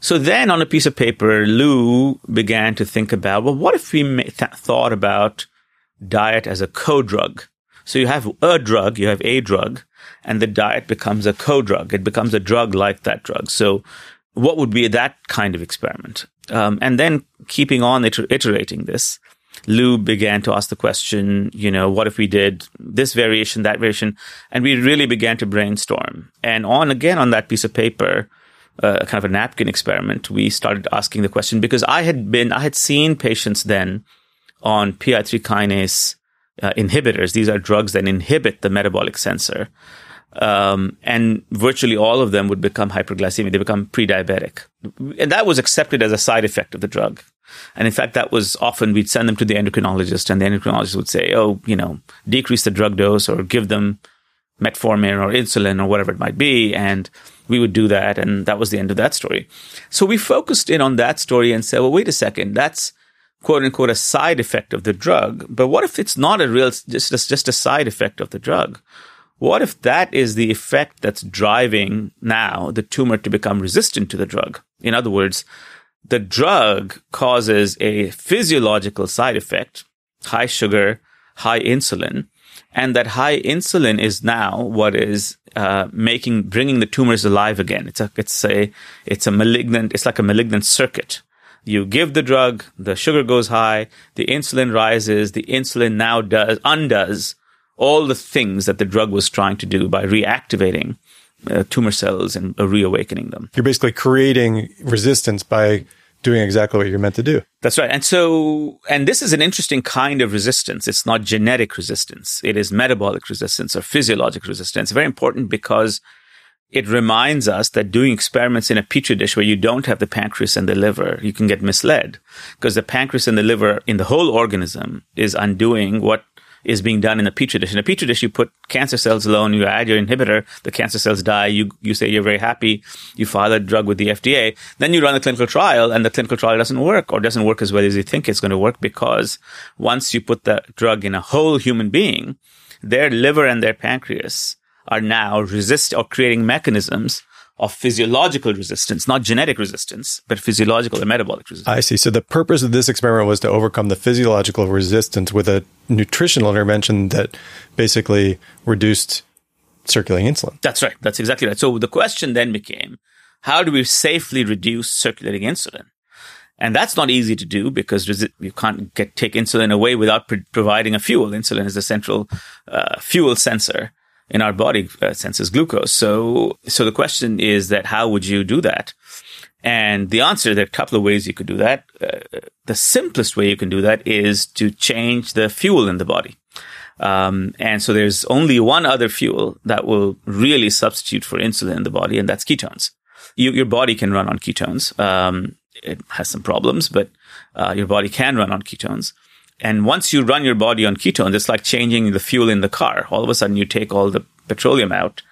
so then on a piece of paper, Lou began to think about, well, what if we th- thought about diet as a co-drug? So you have a drug, you have a drug, and the diet becomes a co-drug. It becomes a drug like that drug. So what would be that kind of experiment? Um, and then keeping on iter- iterating this, Lou began to ask the question, you know, what if we did this variation, that variation? And we really began to brainstorm. And on again on that piece of paper, uh, kind of a napkin experiment, we started asking the question because I had been, I had seen patients then on PI3 kinase uh, inhibitors. These are drugs that inhibit the metabolic sensor. Um, and virtually all of them would become hyperglycemic. They become pre-diabetic. And that was accepted as a side effect of the drug. And in fact, that was often we'd send them to the endocrinologist and the endocrinologist would say, oh, you know, decrease the drug dose or give them metformin or insulin or whatever it might be. And we would do that. And that was the end of that story. So we focused in on that story and said, well, wait a second. That's quote unquote a side effect of the drug. But what if it's not a real, just, just a side effect of the drug? What if that is the effect that's driving now the tumor to become resistant to the drug? In other words, the drug causes a physiological side effect, high sugar, high insulin, and that high insulin is now what is uh, making bringing the tumors alive again. It's a it's a it's a malignant. It's like a malignant circuit. You give the drug, the sugar goes high, the insulin rises, the insulin now does undoes all the things that the drug was trying to do by reactivating uh, tumor cells and uh, reawakening them. You're basically creating resistance by doing exactly what you're meant to do. That's right. And so, and this is an interesting kind of resistance. It's not genetic resistance. It is metabolic resistance or physiologic resistance. Very important because it reminds us that doing experiments in a petri dish where you don't have the pancreas and the liver, you can get misled because the pancreas and the liver in the whole organism is undoing what is being done in a petri dish. In a petri dish, you put cancer cells alone, you add your inhibitor, the cancer cells die, you, you say you're very happy, you file a drug with the FDA, then you run a clinical trial and the clinical trial doesn't work or doesn't work as well as you think it's going to work because once you put the drug in a whole human being, their liver and their pancreas are now resist or creating mechanisms of physiological resistance, not genetic resistance, but physiological or metabolic resistance. I see. So the purpose of this experiment was to overcome the physiological resistance with a nutritional intervention that basically reduced circulating insulin. That's right. That's exactly right. So the question then became, how do we safely reduce circulating insulin? And that's not easy to do because you can't get, take insulin away without providing a fuel. Insulin is the central uh, fuel sensor in our body uh, senses glucose. So, so the question is that how would you do that? And the answer, there are a couple of ways you could do that. Uh, the simplest way you can do that is to change the fuel in the body. Um, and so there's only one other fuel that will really substitute for insulin in the body, and that's ketones. You, your body can run on ketones. Um, it has some problems, but uh, your body can run on ketones. And once you run your body on ketones, it's like changing the fuel in the car. All of a sudden, you take all the petroleum out,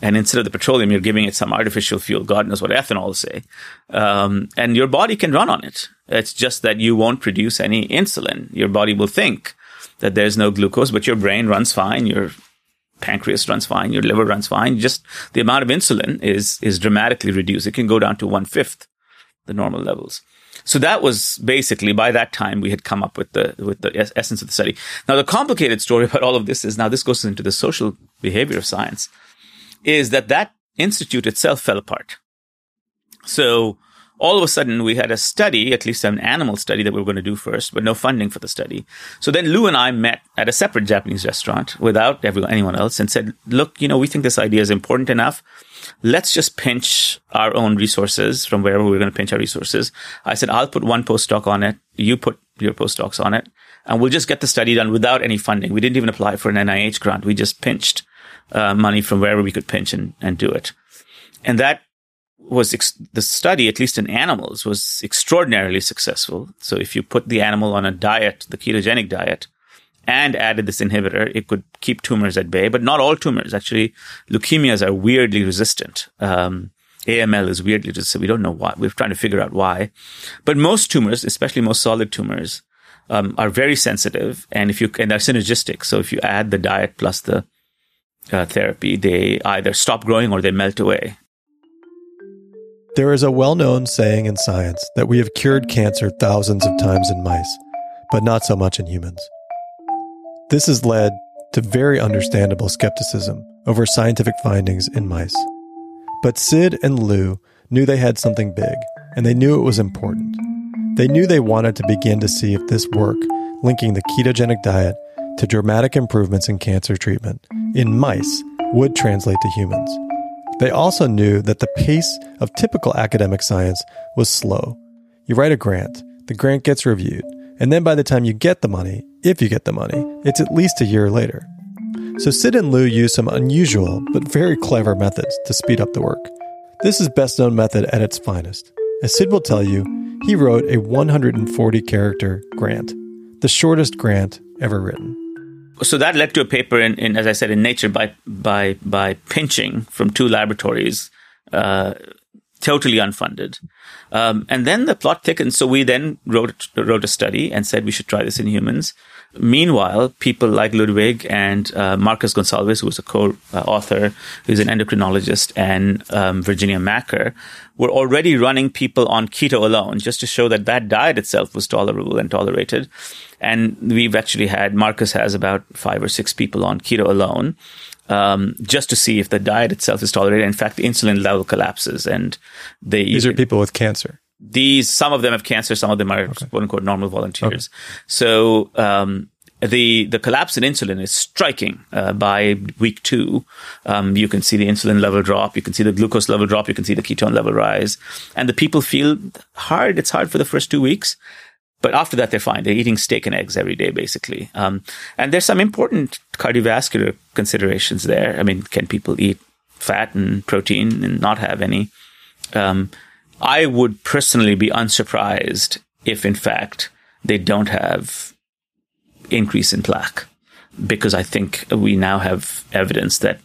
and instead of the petroleum, you're giving it some artificial fuel. God knows what ethanol say. Um, and your body can run on it. It's just that you won't produce any insulin. Your body will think that there's no glucose, but your brain runs fine. Your pancreas runs fine. Your liver runs fine. Just the amount of insulin is is dramatically reduced. It can go down to one fifth the normal levels. So that was basically by that time we had come up with the with the essence of the study. Now the complicated story *laughs* about all of this is now this goes into the social behavior of science is that that institute itself fell apart. So all of a sudden we had a study, at least an animal study that we were going to do first, but no funding for the study. So then Lou and I met at a separate Japanese restaurant without everyone, anyone else and said, look, you know, we think this idea is important enough. Let's just pinch our own resources from wherever we're going to pinch our resources. I said, I'll put one postdoc on it. You put your postdocs on it and we'll just get the study done without any funding. We didn't even apply for an NIH grant. We just pinched uh, money from wherever we could pinch and, and do it. And that was ex- the study, at least in animals, was extraordinarily successful. So if you put the animal on a diet, the ketogenic diet, and added this inhibitor, it could keep tumors at bay. But not all tumors. Actually, leukemias are weirdly resistant. Um, AML is weirdly resistant. We don't know why. We're trying to figure out why. But most tumors, especially most solid tumors, um, are very sensitive, and if you and they're synergistic. So if you add the diet plus the uh, therapy, they either stop growing or they melt away. There is a well known saying in science that we have cured cancer thousands of times in mice, but not so much in humans. This has led to very understandable skepticism over scientific findings in mice. But Sid and Lou knew they had something big, and they knew it was important. They knew they wanted to begin to see if this work, linking the ketogenic diet to dramatic improvements in cancer treatment in mice, would translate to humans. They also knew that the pace of typical academic science was slow. You write a grant, the grant gets reviewed, and then by the time you get the money, if you get the money, it's at least a year later. So Sid and Lou used some unusual but very clever methods to speed up the work. This is best known method at its finest. As Sid will tell you, he wrote a 140 character grant, the shortest grant ever written so that led to a paper in, in, as I said, in Nature by by by pinching from two laboratories, uh, totally unfunded. Um, and then the plot thickened. So we then wrote wrote a study and said we should try this in humans. Meanwhile, people like Ludwig and uh, Marcus Goncalves, who was a co-author, who's an endocrinologist, and um, Virginia Macker, were already running people on keto alone, just to show that that diet itself was tolerable and tolerated. And we've actually had Marcus has about five or six people on keto alone. Um, just to see if the diet itself is tolerated. In fact, the insulin level collapses, and they these are people with cancer these some of them have cancer, some of them are okay. quote unquote normal volunteers. Okay. So um, the the collapse in insulin is striking. Uh, by week two, um, you can see the insulin level drop, you can see the glucose level drop, you can see the ketone level rise, and the people feel hard. It's hard for the first two weeks. But after that, they're fine. They're eating steak and eggs every day, basically. Um, and there's some important cardiovascular considerations there. I mean, can people eat fat and protein and not have any. Um, I would personally be unsurprised if, in fact, they don't have increase in plaque, because I think we now have evidence that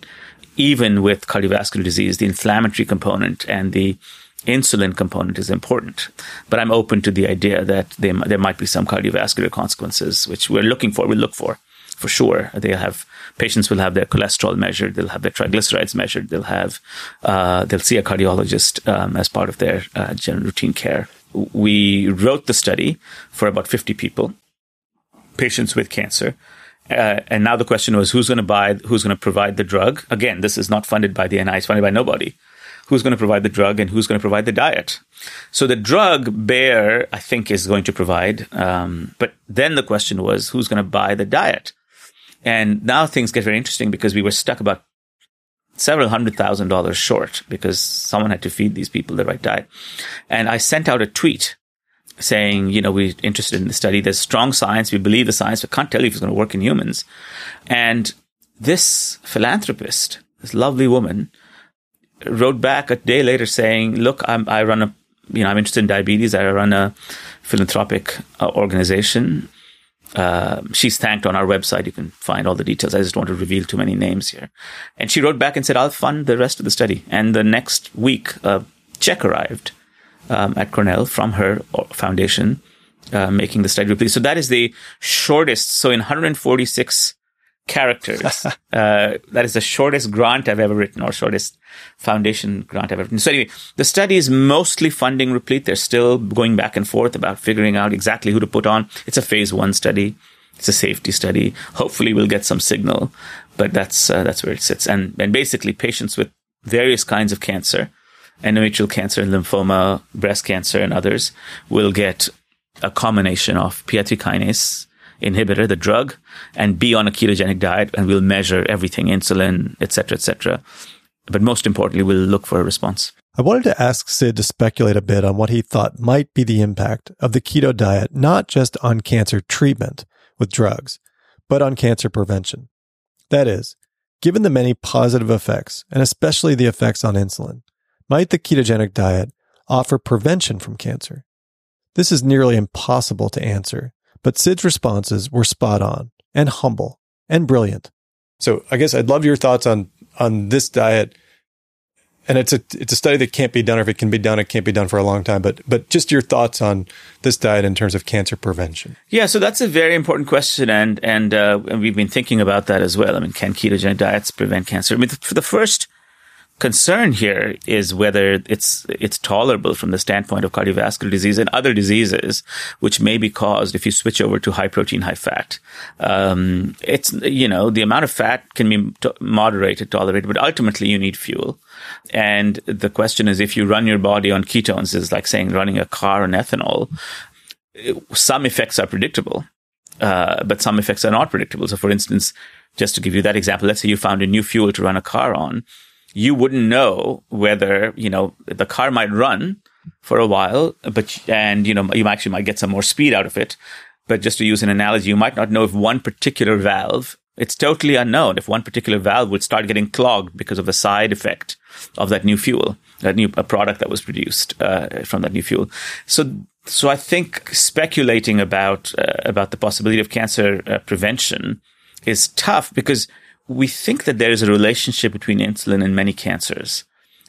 even with cardiovascular disease, the inflammatory component and the insulin component is important. But I'm open to the idea that they, there might be some cardiovascular consequences, which we're looking for. We look for for sure. They'll have patients will have their cholesterol measured. They'll have their triglycerides measured. They'll have uh, they'll see a cardiologist um, as part of their uh, general routine care. We wrote the study for about 50 people, patients with cancer. Uh, and now the question was who's going to buy, who's going to provide the drug? Again, this is not funded by the NIH, it's funded by nobody who's going to provide the drug and who's going to provide the diet. So the drug Bayer, I think, is going to provide. Um, but then the question was who's going to buy the diet? And now things get very interesting because we were stuck about several hundred thousand dollars short because someone had to feed these people the right diet. And I sent out a tweet saying, you know, we're interested in the study. There's strong science. We believe the science, but can't tell you if it's going to work in humans. And this philanthropist, this lovely woman, wrote back a day later saying, "Look, I'm, i run a, you know, I'm interested in diabetes. I run a philanthropic uh, organization." Uh, she's thanked on our website. You can find all the details. I just don't want to reveal too many names here. And she wrote back and said, "I'll fund the rest of the study." And the next week, a check arrived um, at Cornell from her foundation, uh, making the study complete. So that is the shortest. So in 146 characters. *laughs* uh, that is the shortest grant I've ever written or shortest foundation grant I've ever. So anyway, the study is mostly funding replete. They're still going back and forth about figuring out exactly who to put on. It's a phase one study. It's a safety study. Hopefully we'll get some signal, but that's, uh, that's where it sits. And, and basically patients with various kinds of cancer, endometrial cancer, and lymphoma, breast cancer, and others will get a combination of PI3 kinase inhibitor, the drug, and be on a ketogenic diet, and we'll measure everything, insulin, etc., etc. But most importantly, we'll look for a response. I wanted to ask Sid to speculate a bit on what he thought might be the impact of the keto diet, not just on cancer treatment with drugs, but on cancer prevention. That is, given the many positive effects, and especially the effects on insulin, might the ketogenic diet offer prevention from cancer? This is nearly impossible to answer but Sid's responses were spot on and humble and brilliant. So I guess I'd love your thoughts on on this diet. And it's a it's a study that can't be done, or if it can be done, it can't be done for a long time. But but just your thoughts on this diet in terms of cancer prevention. Yeah, so that's a very important question, and and, uh, and we've been thinking about that as well. I mean, can ketogenic diets prevent cancer? I mean, for the first concern here is whether it's it's tolerable from the standpoint of cardiovascular disease and other diseases, which may be caused if you switch over to high protein, high fat. Um, it's you know the amount of fat can be moderated, tolerated, but ultimately you need fuel. And the question is, if you run your body on ketones, is like saying running a car on ethanol. Some effects are predictable, uh, but some effects are not predictable. So, for instance, just to give you that example, let's say you found a new fuel to run a car on you wouldn't know whether, you know, the car might run for a while, but, and, you know, you actually might get some more speed out of it. But just to use an analogy, you might not know if one particular valve, it's totally unknown if one particular valve would start getting clogged because of the side effect of that new fuel, that new product that was produced uh, from that new fuel. So, so I think speculating about uh, about the possibility of cancer uh, prevention is tough because we think that there is a relationship between insulin and many cancers.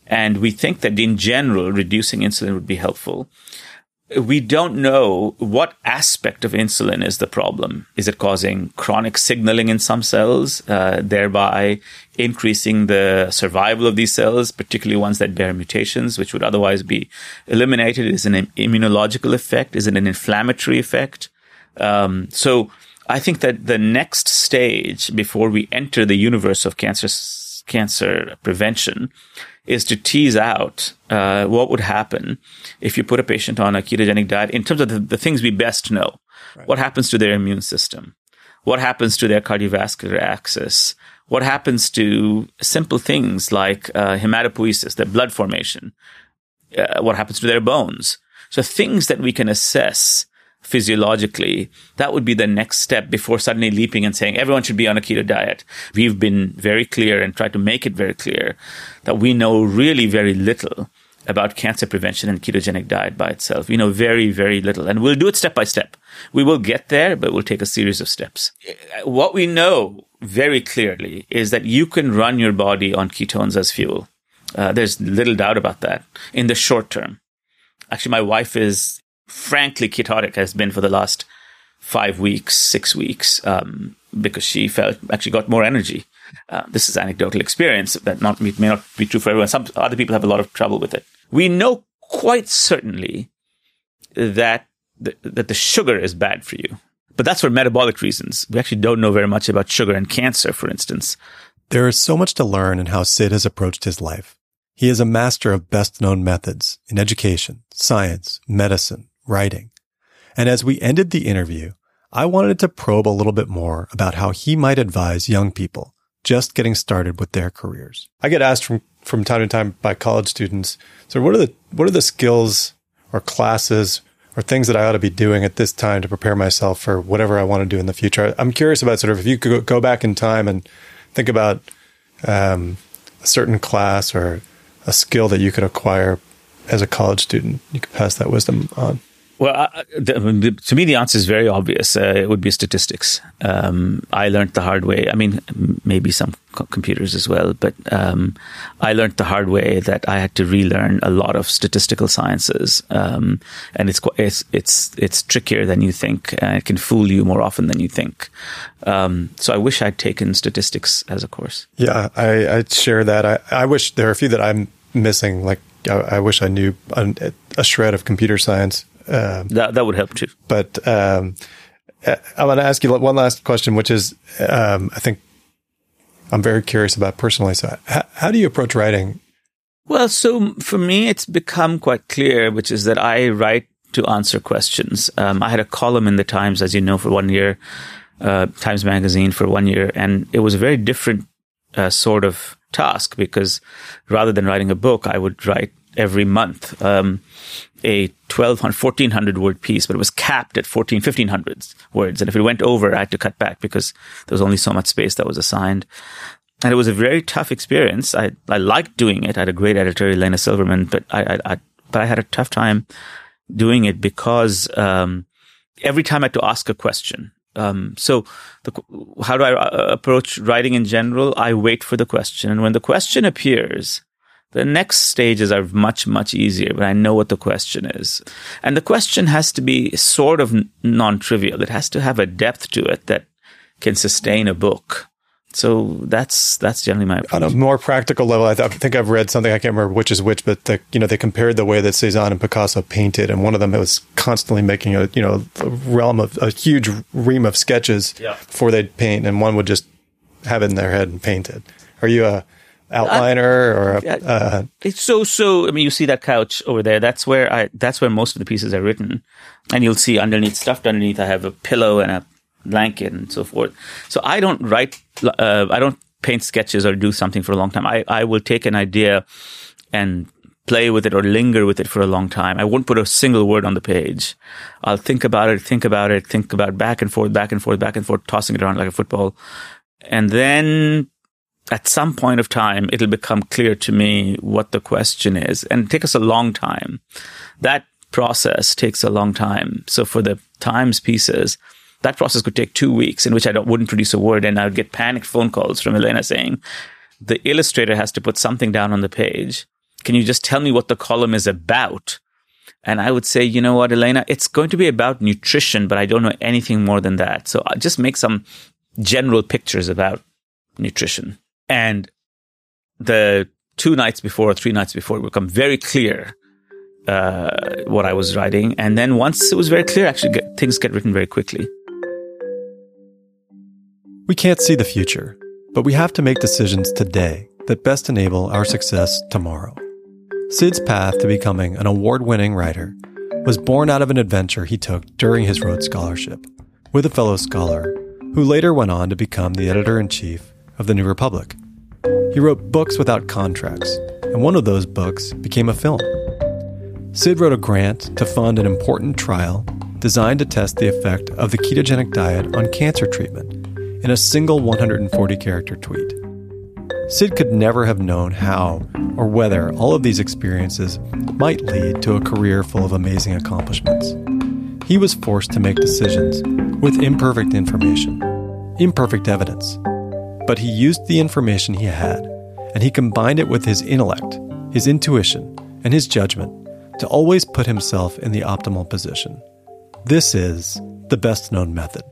And we think that in general, reducing insulin would be helpful. We don't know what aspect of insulin is the problem. Is it causing chronic signaling in some cells, uh, thereby increasing the survival of these cells, particularly ones that bear mutations, which would otherwise be eliminated? Is it an immunological effect? Is it an inflammatory effect? Um, so I think that the next stage before we enter the universe of cancer cancer prevention is to tease out uh, what would happen if you put a patient on a ketogenic diet in terms of the, the things we best know. Right. What happens to their immune system? What happens to their cardiovascular axis? What happens to simple things like uh, hematopoiesis, their blood formation? Uh, what happens to their bones? So things that we can assess physiologically, that would be the next step before suddenly leaping and saying everyone should be on a keto diet. We've been very clear and tried to make it very clear that we know really very little about cancer prevention and ketogenic diet by itself. We know very, very little and we'll do it step by step. We will get there, but we'll take a series of steps. What we know very clearly is that you can run your body on ketones as fuel. Uh, there's little doubt about that in the short term. Actually, my wife is frankly ketotic, has been for the last five weeks, six weeks, um, because she felt actually got more energy. Uh, this is anecdotal experience that not may not be true for everyone. Some other people have a lot of trouble with it. We know quite certainly that the, that the sugar is bad for you, but that's for metabolic reasons. We actually don't know very much about sugar and cancer, for instance. There is so much to learn in how Sid has approached his life. He is a master of best known methods in education, science, medicine, writing. And as we ended the interview, I wanted to probe a little bit more about how he might advise young people just getting started with their careers. I get asked from, from time to time by college students, so what are the, what are the skills or classes or things that I ought to be doing at this time to prepare myself for whatever I want to do in the future? I'm curious about sort of if you could go back in time and think about um, a certain class or a skill that you could acquire as a college student, you could pass that wisdom on. Well, uh, the, to me, the answer is very obvious. Uh, it would be statistics. Um, I learned the hard way. I mean, maybe some co- computers as well, but um, I learned the hard way that I had to relearn a lot of statistical sciences, um, and it's, it's it's it's trickier than you think, and it can fool you more often than you think. Um, so I wish I'd taken statistics as a course. Yeah, I, I share that. I, I wish there are a few that I'm missing, like I, I wish I knew a, a, shred of computer science. Um, that that would help too. But um, I want to ask you one last question, which is, um, I think I'm very curious about personally. So, how, how do you approach writing? Well, so for me, it's become quite clear, which is that I write to answer questions. Um, I had a column in the Times, as you know, for one year, uh, Times Magazine for one year, and it was a very different uh, sort of task because rather than writing a book, I would write every month um, a 1200, 1400 word piece, but it was capped at 14, 1500 words. And if it went over, I had to cut back because there was only so much space that was assigned. And it was a very tough experience. I, I liked doing it. I had a great editor, Ilena Silverman, but I, I, I but I had a tough time doing it because, um, every time I had to ask a question, um, so the, how do I uh, approach writing in general? I wait for the question. And when the question appears, the next stages are much, much easier, but I know what the question is. And the question has to be sort of non trivial. It has to have a depth to it that can sustain a book. So that's that's generally my approach. on a more practical level. I, th- I, think I've read something I can't remember which is which, but the, you know they compared the way that Cezanne and Picasso painted, and one of them was constantly making a you know a realm of a huge ream of sketches yeah. before they'd paint, and one would just have it in their head and paint it. Are you a outliner or a, uh, it's so so i mean you see that couch over there that's where i that's where most of the pieces are written and you'll see underneath stuffed underneath i have a pillow and a blanket and so forth. So I don't write, uh, I don't paint sketches or do something for a long time. I, I will take an idea and play with it or linger with it for a long time. I won't put a single word on the page. I'll think about it, think about it, think about back and forth, back and forth, back and forth, tossing it around like a football. And then at some point of time, it'll become clear to me what the question is and take us a long time. That process takes a long time. So for the Times pieces, that process could take two weeks in which I wouldn't produce a word and I would get panicked phone calls from Ilena saying, the illustrator has to put something down on the page. Can you just tell me what the column is about? And I would say, you know what, Ilena, it's going to be about nutrition, but I don't know anything more than that. So I'll just make some general pictures about nutrition. And the two nights before or three nights before, it would become very clear uh, what I was writing. And then once it was very clear, actually, get, things get written very quickly. We can't see the future, but we have to make decisions today that best enable our success tomorrow. Sid's path to becoming an award winning writer was born out of an adventure he took during his Rhodes Scholarship with a fellow scholar who later went on to become the editor in chief of the New Republic. He wrote books without contracts, and one of those books became a film. Sid wrote a grant to fund an important trial designed to test the effect of the ketogenic diet on cancer treatment in a single 140 character tweet. Sid could never have known how or whether all of these experiences might lead to a career full of amazing accomplishments. He was forced to make decisions with imperfect information, imperfect evidence. But he used the information he had, and he combined it with his intellect, his intuition, and his judgment to always put himself in the optimal position. This is the best known method.